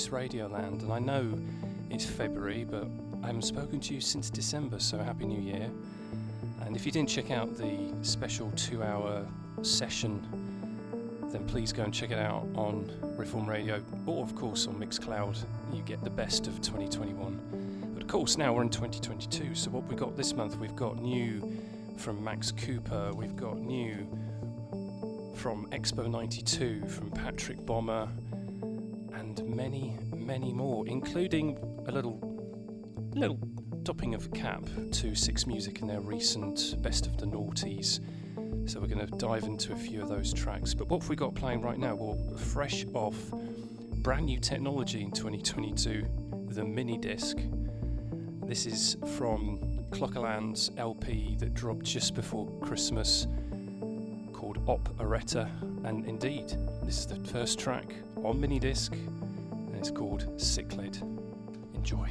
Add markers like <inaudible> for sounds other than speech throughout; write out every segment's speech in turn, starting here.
in glorious Radio Land. And I know it's February, but I haven't spoken to you since December, so Happy New Year. And if you didn't check out the special two hour session, then please go and check it out on Reform Radio or, of course, on Mixcloud. You get the best of 2021. But of course, now we're in 2022, so what we got this month, we've got new from Max Cooper, we've got new from Expo 92, from Patrick Bomber, and many, many more, including a little, little topping of a cap to Six Music in their recent Best of the Naughties. So we're going to dive into a few of those tracks. But what have we got playing right now? Well, fresh off brand new technology in 2022, the mini disc. This is from Clockaland's LP that dropped just before Christmas called Operetta. And indeed, this is the first track on mini disc, and it's called Cichlid. Enjoy.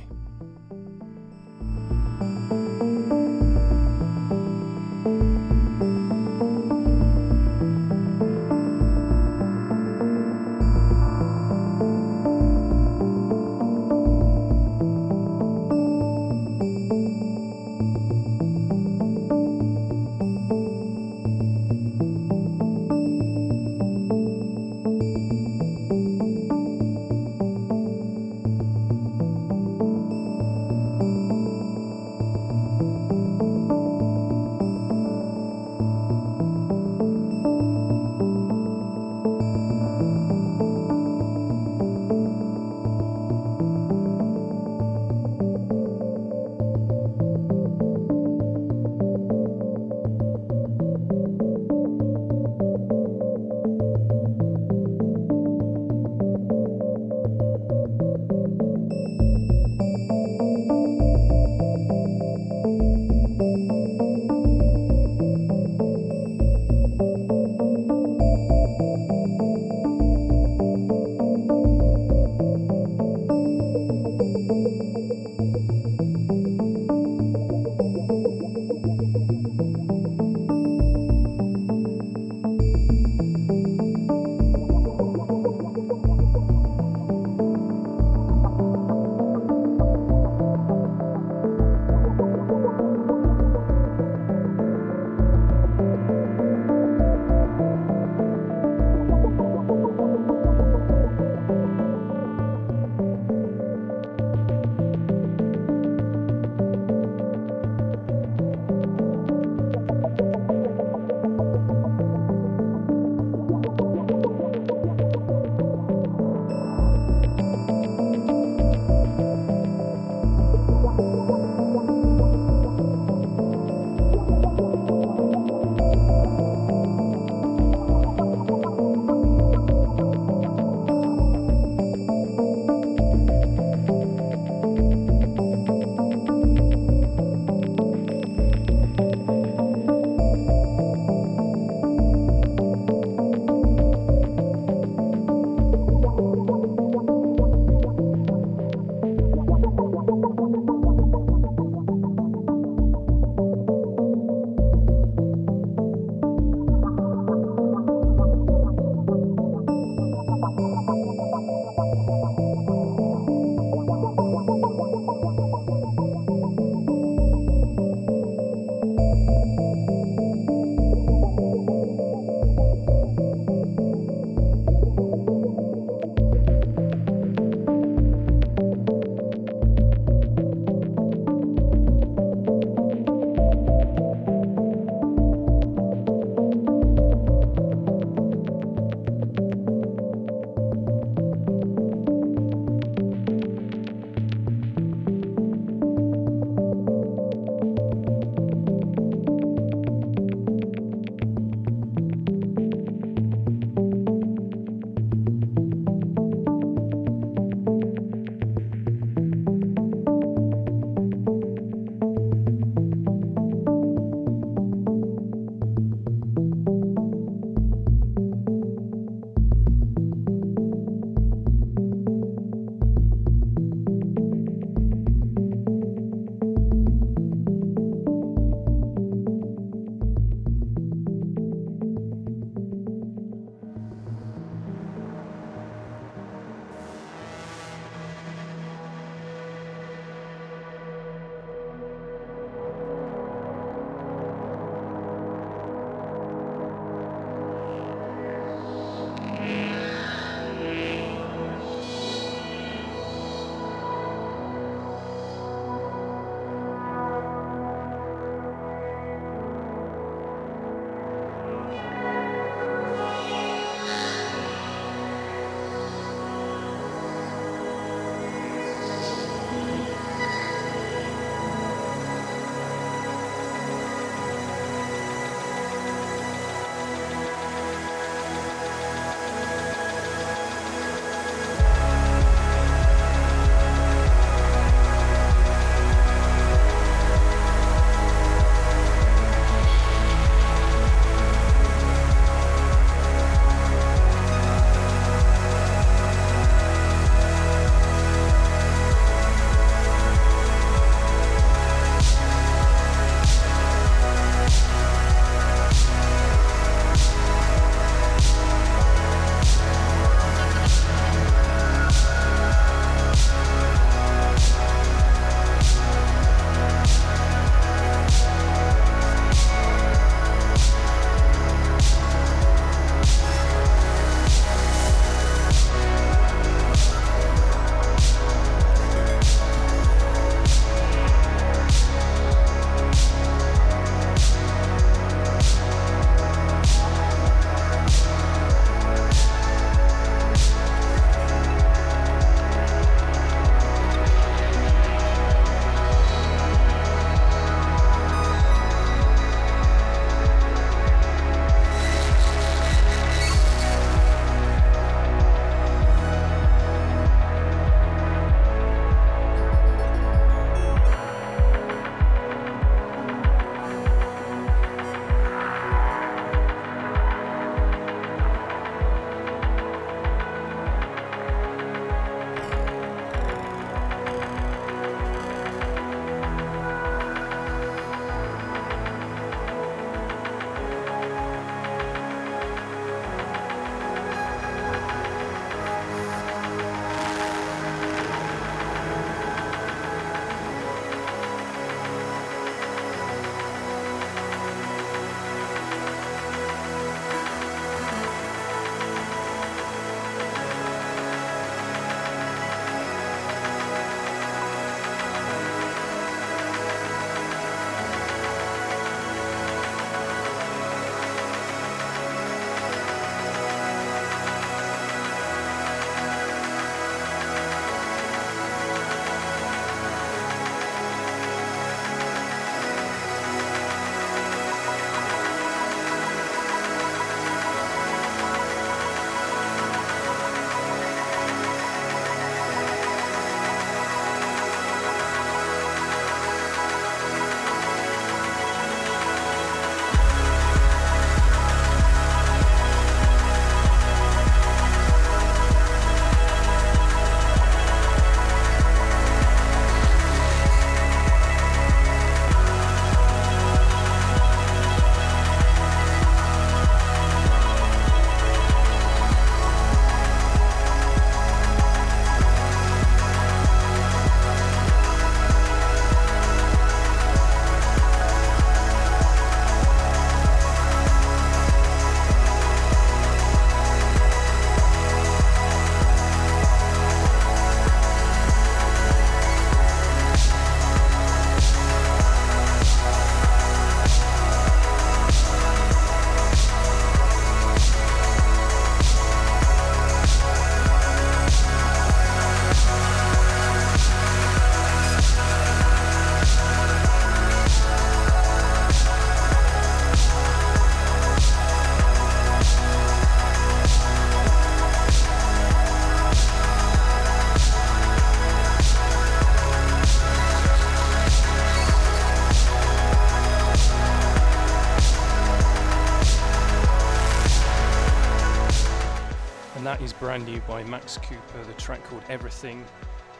That is brand new by Max Cooper, the track called Everything,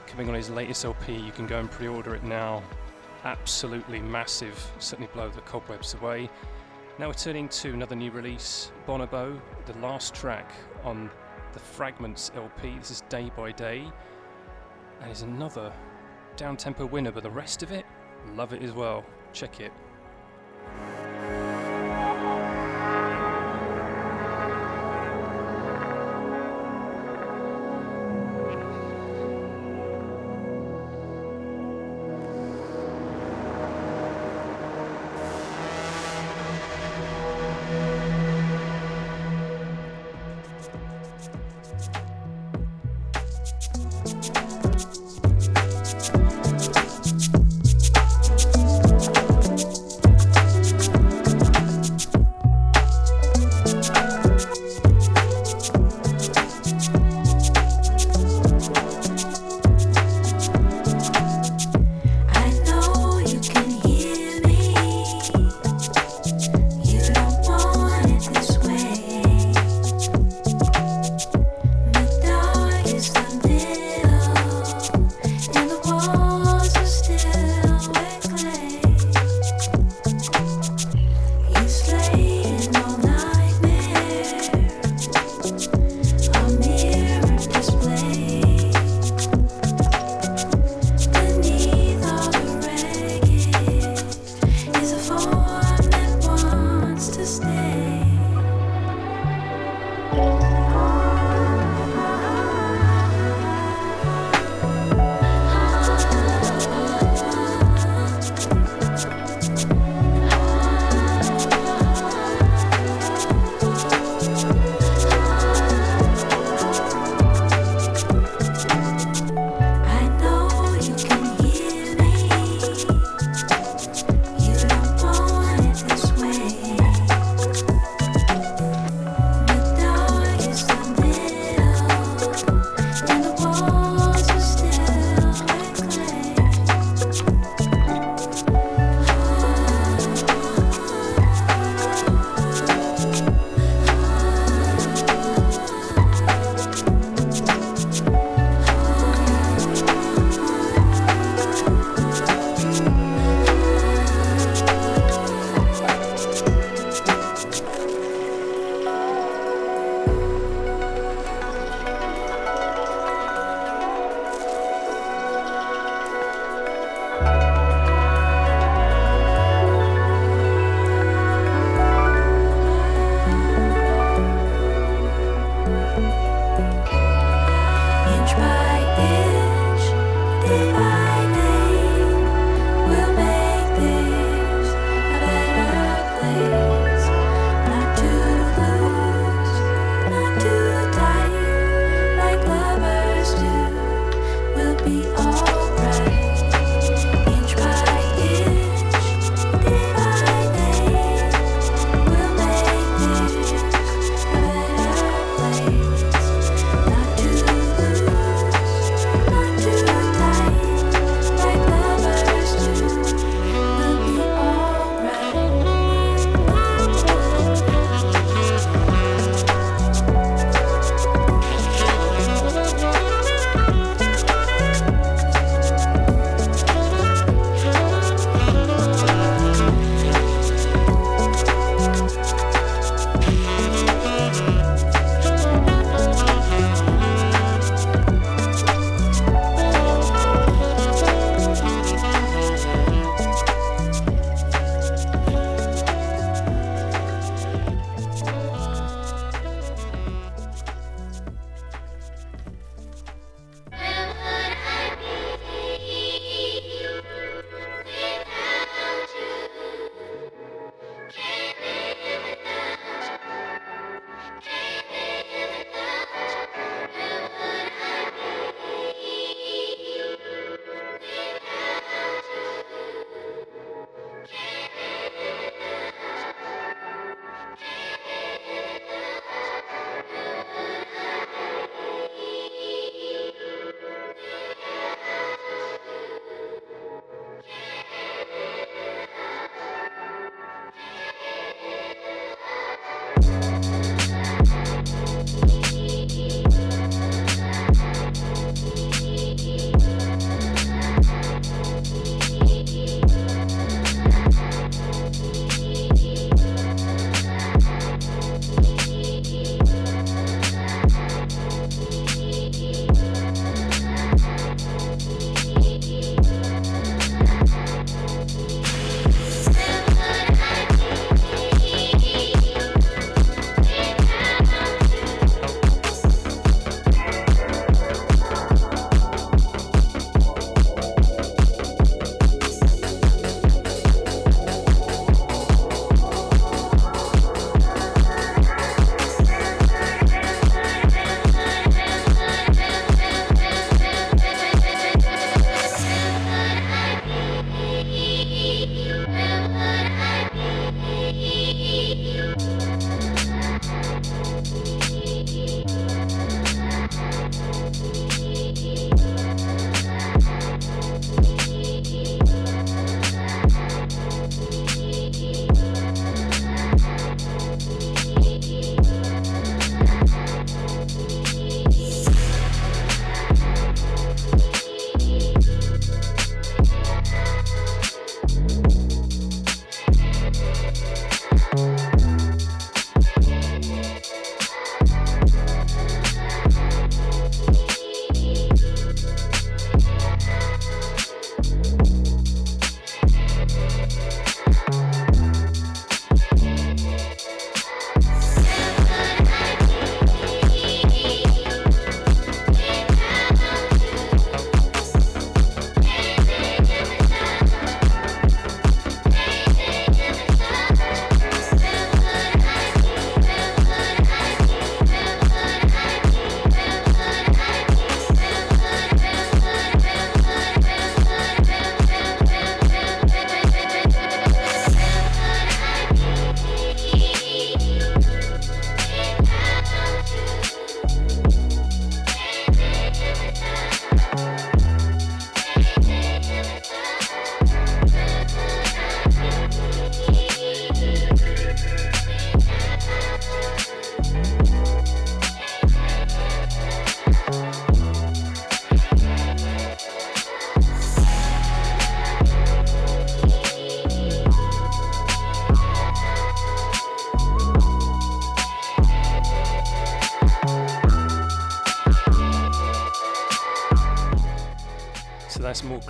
coming on his latest LP. You can go and pre order it now. Absolutely massive, certainly blow the cobwebs away. Now we're turning to another new release, Bonobo, the last track on the Fragments LP. This is Day by Day, and is another down tempo winner, but the rest of it, love it as well. Check it.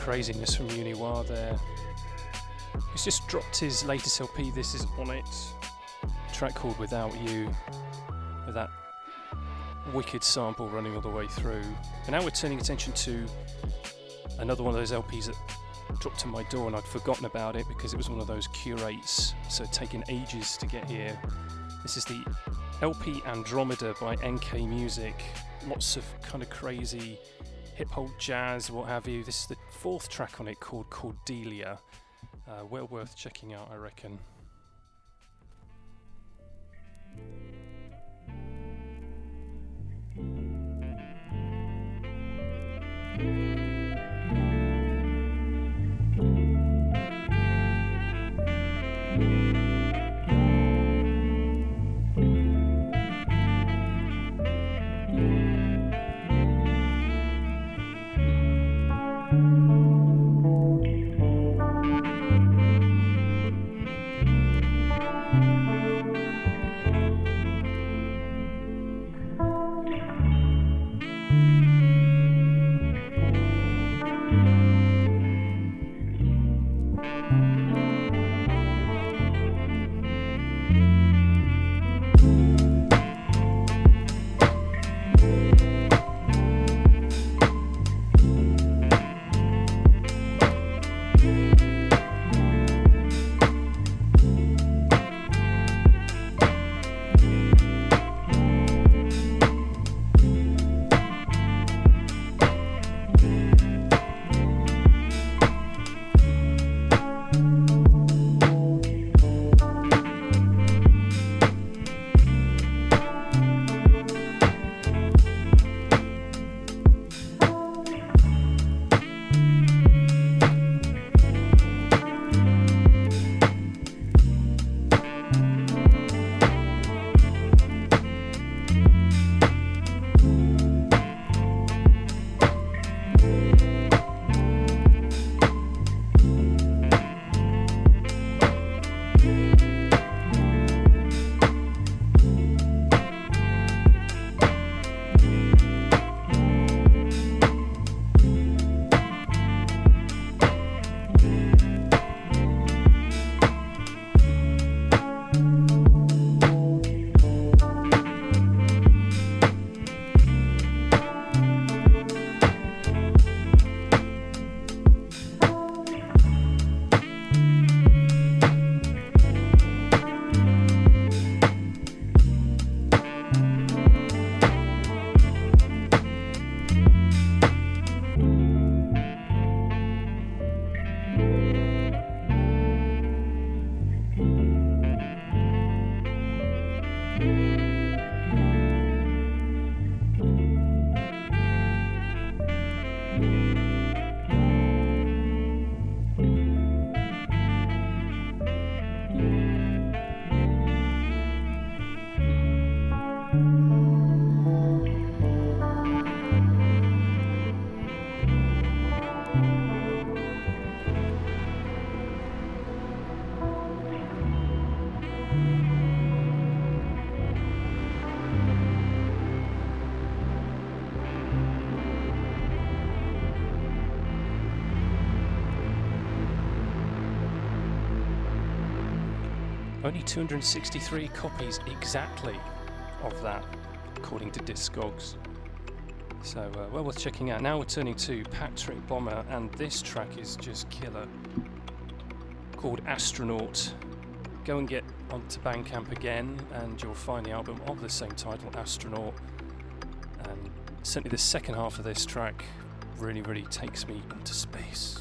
Craziness from Uniwar there. He's just dropped his latest LP, this is on it. Track called Without You, with that wicked sample running all the way through. And now we're turning attention to another one of those LPs that dropped to my door and I'd forgotten about it because it was one of those curates, so taken ages to get here. This is the LP Andromeda by NK Music. Lots of kind of crazy hip hop, jazz, what have you. This is the fourth track on it called Cordelia. Uh, well worth checking out, I reckon. 263 copies exactly of that, according to Discogs. So, uh, well worth checking out. Now we're turning to Patrick Bomber, and this track is just killer. Called Astronaut. Go and get onto Bandcamp again, and you'll find the album of the same title, Astronaut. And certainly the second half of this track really, really takes me into space.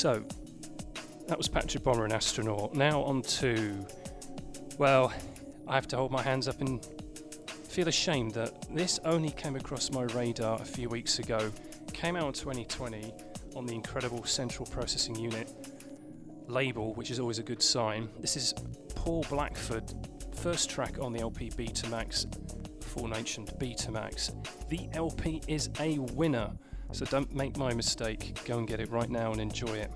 So that was Patrick Bomber and Astronaut. Now on to, well, I have to hold my hands up and feel ashamed that this only came across my radar a few weeks ago. Came out in 2020 on the incredible Central Processing Unit label, which is always a good sign. This is Paul Blackford, first track on the LP Betamax, aforementioned Betamax. The LP is a winner, so don't make my mistake. Go and get it right now and enjoy it.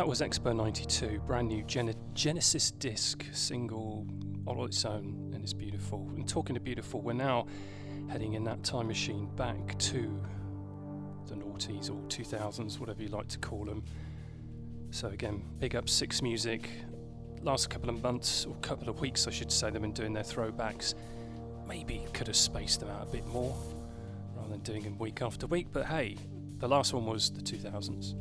That was Expo 92, brand new Gen- Genesis disc single all on its own, and it's beautiful. And talking to beautiful, we're now heading in that time machine back to the noughties or 2000s, whatever you like to call them. So again, big up Six Music. Last couple of months, or couple of weeks, I should say, they've been doing their throwbacks. Maybe could have spaced them out a bit more rather than doing them week after week. But hey, the last one was the 2000s.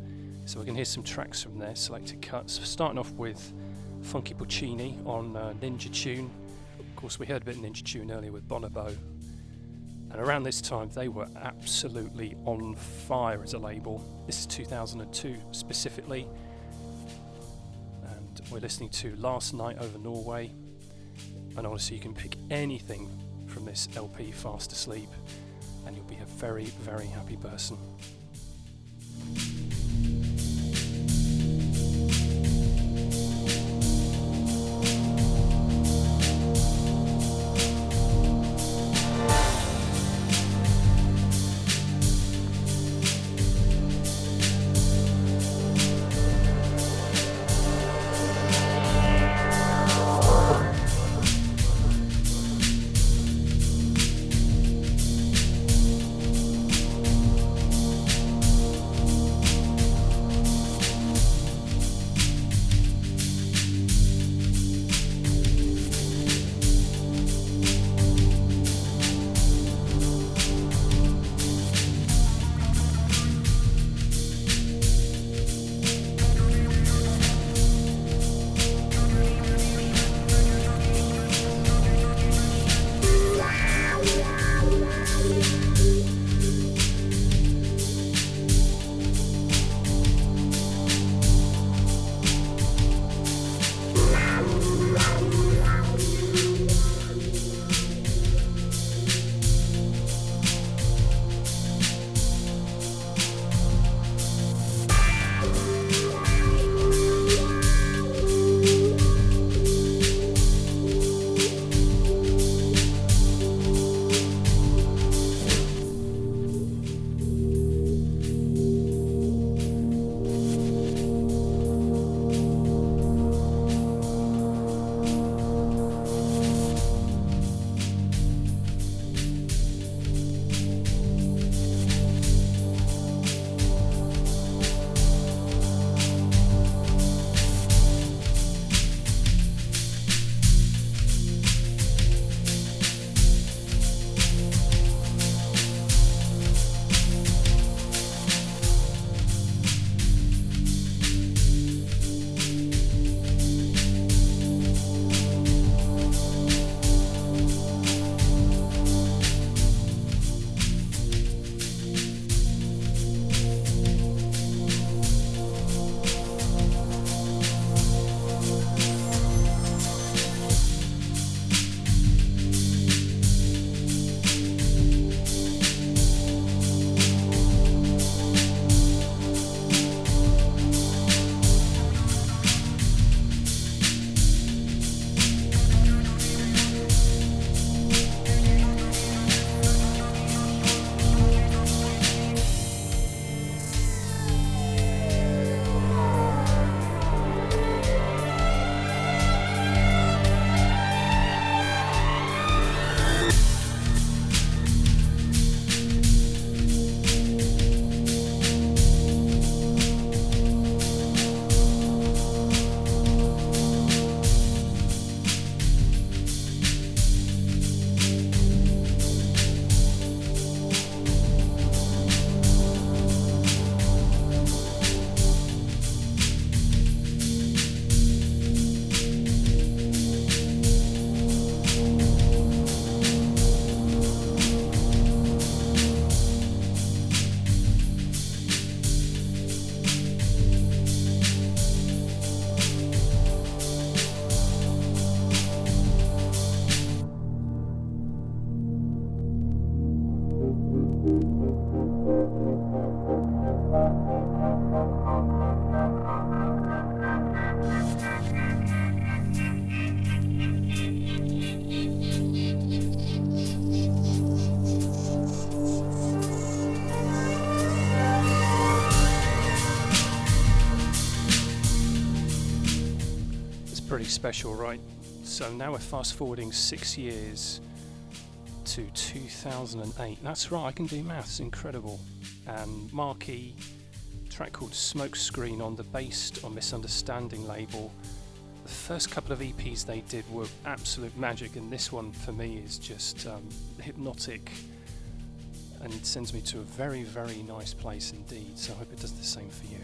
So we can hear some tracks from there, selected cuts. Starting off with Funki Porcini on uh, Ninja Tune. Of course, we heard a bit of Ninja Tune earlier with Bonobo. And around this time, they were absolutely on fire as a label. This is 2002 specifically. And we're listening to Last Night Over Norway. And honestly, you can pick anything from this LP, Fast Asleep, and you'll be a very, very happy person. Special, right? So now we're fast forwarding six years to 2008. That's right, I can do maths, incredible. And Marquee, track called Smokescreen on the Based on Misunderstanding label. The first couple of EPs they did were absolute magic, and this one for me is just um, hypnotic and it sends me to a very, very nice place indeed. So I hope it does the same for you.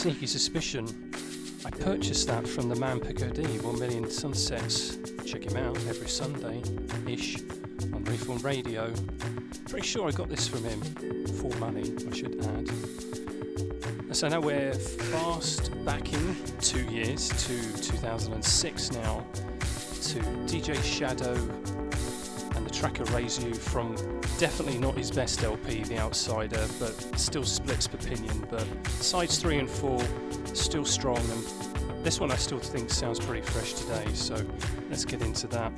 Sneaky suspicion I purchased that from the man Picardie, 1 Million Sunsets. Check him out every Sunday ish on Reform Radio. Pretty sure I got this from him for money, I should add. So now we're fast backing two years to 2006 now to DJ Shadow track Erase You from definitely not his best LP, The Outsider, but still splits opinion. But sides three and four still strong, and this one I still think sounds pretty fresh today. So let's get into that.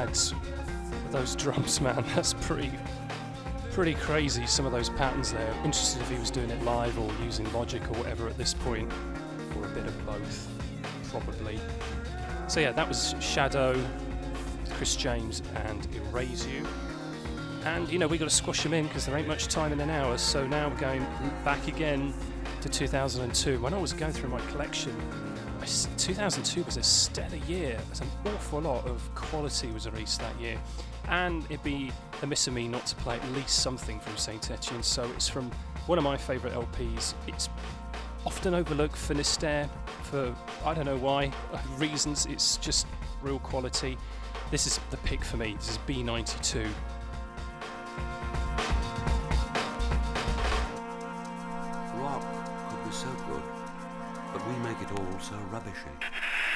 Pads, those <laughs> drums, man. That's pretty, pretty crazy. Some of those patterns there. Interested if he was doing it live or using Logic or whatever at this point, or a bit of both, probably. So yeah, that was Shadow, Chris James, and Erase You. And you know we got to squash them in because there ain't much time in an hour. So now we're going back again to 2002. When I was going through my collection, 2002 was a stellar year. There's an awful lot of quality was released that year, and it'd be amiss of me not to play at least something from Saint Etienne. So it's from one of my favourite LPs. It's often overlooked Finisterre for I don't know why <laughs> reasons. It's just real quality. This is the pick for me. This is B92. So rubbishy.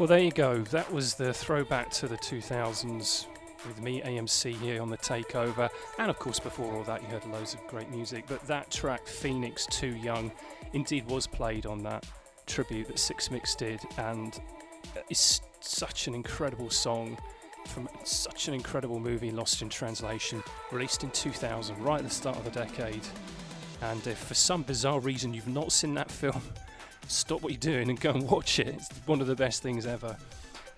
Well, there you go. That was the throwback to the 2000s with me, AMC, here on the takeover. And of course, before all that, you heard loads of great music. But that track, Phoenix Too Young, indeed was played on that tribute that Six Mix did. And it's such an incredible song from such an incredible movie, Lost in Translation, released in 2000, right at the start of the decade. And if for some bizarre reason you've not seen that <laughs> film, stop what you're doing and go and watch it. It's one of the best things ever.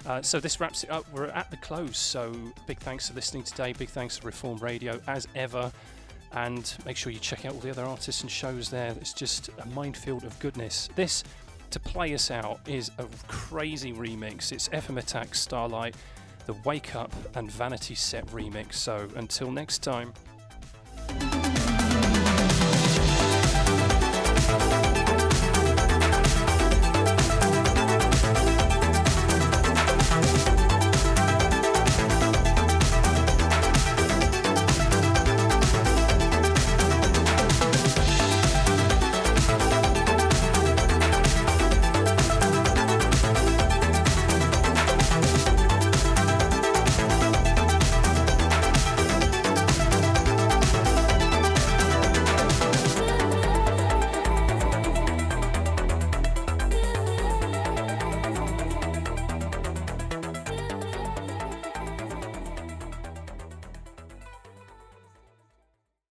Uh, so this wraps it up. We're at the close. So big thanks for listening today. Big thanks to Reform Radio as ever. And make sure you check out all the other artists and shows there. It's just a minefield of goodness. This, to play us out, is a crazy remix. It's FM Attack Starlight, the Wake Up and Vanity Set remix. So until next time.